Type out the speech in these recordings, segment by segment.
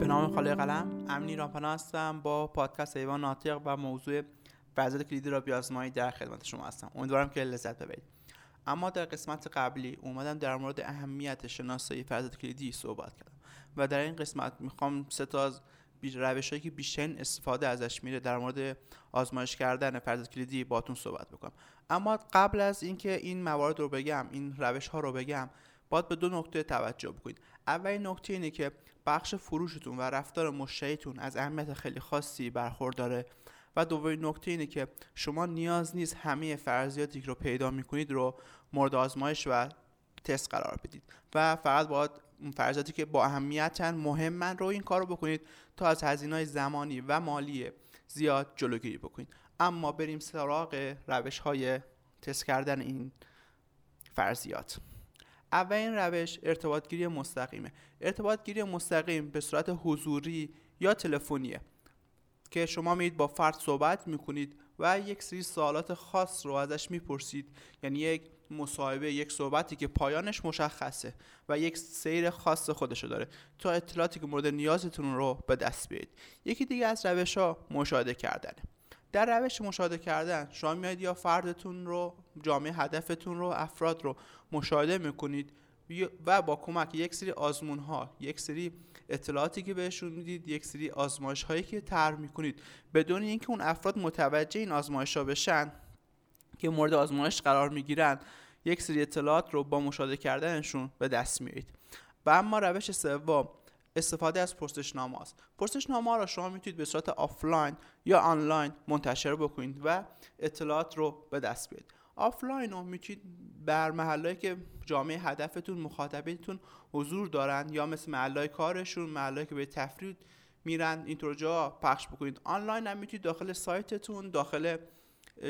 سلام خاله قلم امنی رامپنا هستم با پادکست ایوان ناطق و موضوع فرزاد کلیدی را بیازمایی در خدمت شما هستم. امیدوارم که لذت ببرید. اما در قسمت قبلی اومدم در مورد اهمیت شناسایی فرزاد کلیدی صحبت کردم و در این قسمت می‌خوام سه تا از روش هایی که بیشترین استفاده ازش میره در مورد آزمایش کردن فرزاد کلیدی باتون صحبت بکنم. اما قبل از اینکه این موارد رو بگم این روش ها رو بگم باید به دو نکته توجه بکنید. اولین نکته اینه که بخش فروشتون و رفتار مشتریتون از اهمیت خیلی خاصی برخورداره. و دومین نکته اینه که شما نیاز نیست همه فرضیاتی رو پیدا می‌کنید رو مورد آزمایش و تست قرار بدید. و فقط باید فرضیاتی که با اهمیتن مهمن رو این کار رو بکنید تا از هزینه زمانی و مالی زیاد جلوگیری بکنید. اما بریم سراغ روش های تست کردن این فرضیات. اولین روش ارتباطگیری مستقیمه. ارتباطگیری مستقیم به صورت حضوری یا تلفنیه که شما میید با فرد صحبت می‌کنید و یک سری سوالات خاص رو ازش می‌پرسید. یعنی یک مصاحبه یک صحبتی که پایانش مشخصه و یک سیر خاص خودشو داره تا اطلاعاتی که مورد نیازتون رو به دست بیارید. یکی دیگه از روش ها مشاهده کردنه. در روش مشاهده کردن شما میاد یا فردتون رو جامعه هدفتون رو افراد رو مشاهده می‌کنید. و با کمک یک سری آزمون ها یک سری اطلاعاتی که بهشون می‌دید یک سری آزمایش هایی که طرح می‌کنید. بدون اینکه اون افراد متوجه این آزمایش ها بشن که مورد آزمایش قرار می‌گیرن یک سری اطلاعات رو با مشاهده کردنشون به دست میارید و اما روش سوم استفاده از پرسشنامه است پرسشنامه را شما می‌تونید به صورت آفلاین یا آنلاین منتشر بکنید و اطلاعات رو به دست بیارید. آفلاین رو می‌تونید بر محلهایی که جامعه هدفتون مخاطبینتون حضور دارن یا مثل محلهای کارشون محلهایی که به تفریح میرن اینطور جا پخش بکنید. آنلاین هم می‌تونید داخل سایتتون داخل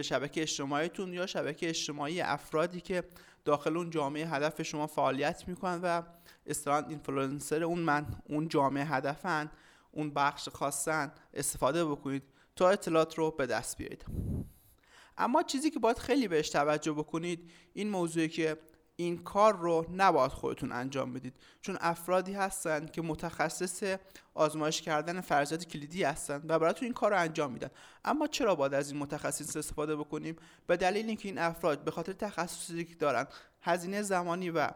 شبکه اجتماعیتون یا شبکه اجتماعی افرادی که داخل اون جامعه هدف شما فعالیت می‌کنن و اصطلاحا اینفلوئنسر اون اون جامعه هدفن اون بخش خواستن استفاده بکنید تا اطلاعات رو به دست بیارید. اما چیزی که باید خیلی بهش توجه بکنید این موضوعی که این کار رو نباید خودتون انجام بدید. چون افرادی هستن که متخصص آزمایش کردن فرضیات کلیدی هستن و براتون این کار رو انجام میدن. اما چرا باید از این متخصص استفاده بکنیم؟ به دلیل اینکه این افراد به خاطر تخصصی که دارن هزینه زمانی و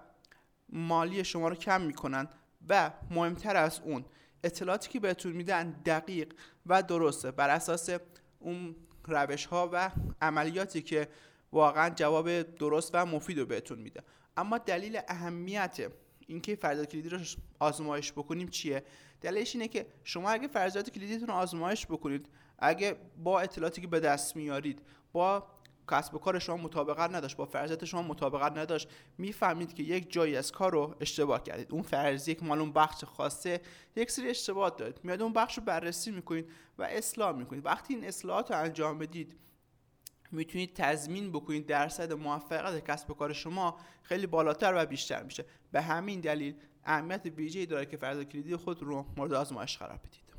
مالی شما رو کم می‌کنن و مهمتر از اون اطلاعاتی که بهتون میدن دقیق و درسته. بر اساس اون روش ها و عملیاتی که واقعا جواب درست و مفید رو بهتون میده. اما دلیل اهمیت اینکه فرضیات کلیدی رو آزمایش بکنیم چیه؟ دلیلش اینه که شما اگه فرضیات کلیدیتون رو آزمایش بکنید اگه با اطلاعاتی که به دست میارید با کسب و کار شما مطابقت نداشت با فرضیات شما مطابقت نداشت می‌فهمید که یک جایی از کار رو اشتباه کردید. اون فرضیه که مال اون بخش خاصه یک سری اشتباه دارید. میاد اون بخش رو بررسی می‌کنید و اصلاح می‌کنید. وقتی این اصلاحات رو انجام بدید می‌تونید تضمین بکنید درصد موفقیت کسب و کار شما خیلی بالاتر و بیشتر میشه. به همین دلیل اهمیت ویژه‌ای داره که فرض کلیدی خود رو مورد آزمایش قرار بدید.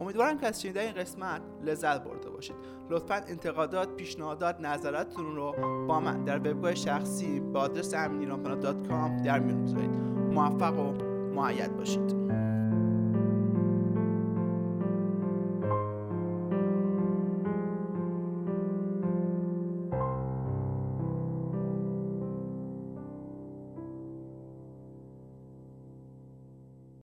امیدوارم که از شنیدن این قسمت لذت برده باشید. لطفا انتقادات پیشنهادات نظراتتون رو با من در وبگاه شخصی به آدرس امینیرانپنا در میون بذارید. موفق و معید باشید.